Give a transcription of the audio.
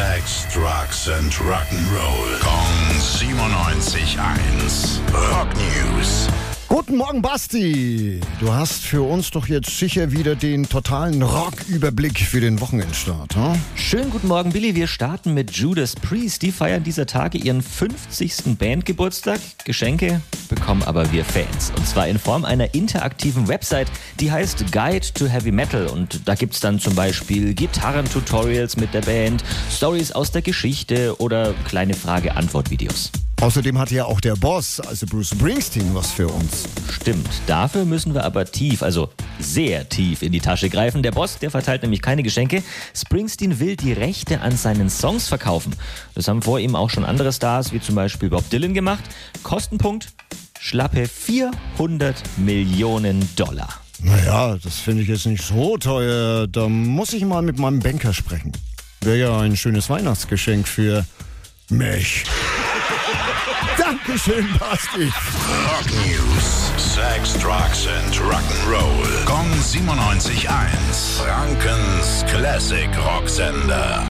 Sex, Drugs and Rock'n'Roll. Kong 97.1. Rock News. Guten Morgen, Basti. Du hast für uns doch jetzt sicher wieder den totalen Rock-Überblick für den Wochenendstart, hm? Schönen guten Morgen, Billy. Wir starten mit Judas Priest. Die feiern dieser Tage ihren 50. Bandgeburtstag. Geschenke bekommen aber wir Fans. Und zwar in Form einer interaktiven Website, die heißt Guide to Heavy Metal. Und da gibt's dann zum Beispiel Gitarrentutorials mit der Band, Stories aus der Geschichte oder kleine Frage-Antwort-Videos. Außerdem hat ja auch der Boss, also Bruce Springsteen, was für uns. Stimmt. Dafür müssen wir aber tief, also sehr tief in die Tasche greifen. Der Boss, der verteilt nämlich keine Geschenke. Springsteen will die Rechte an seinen Songs verkaufen. Das haben vor ihm auch schon andere Stars, wie zum Beispiel Bob Dylan gemacht. Kostenpunkt schlappe 400 Millionen Dollar. Naja, das finde ich jetzt nicht so teuer. Da muss ich mal mit meinem Banker sprechen. Wäre ja ein schönes Weihnachtsgeschenk für mich. Dankeschön, Basti. Rock News. Sex, Drugs and Rock'n'Roll. Kong 97.1. Frankens Classic Rocksender.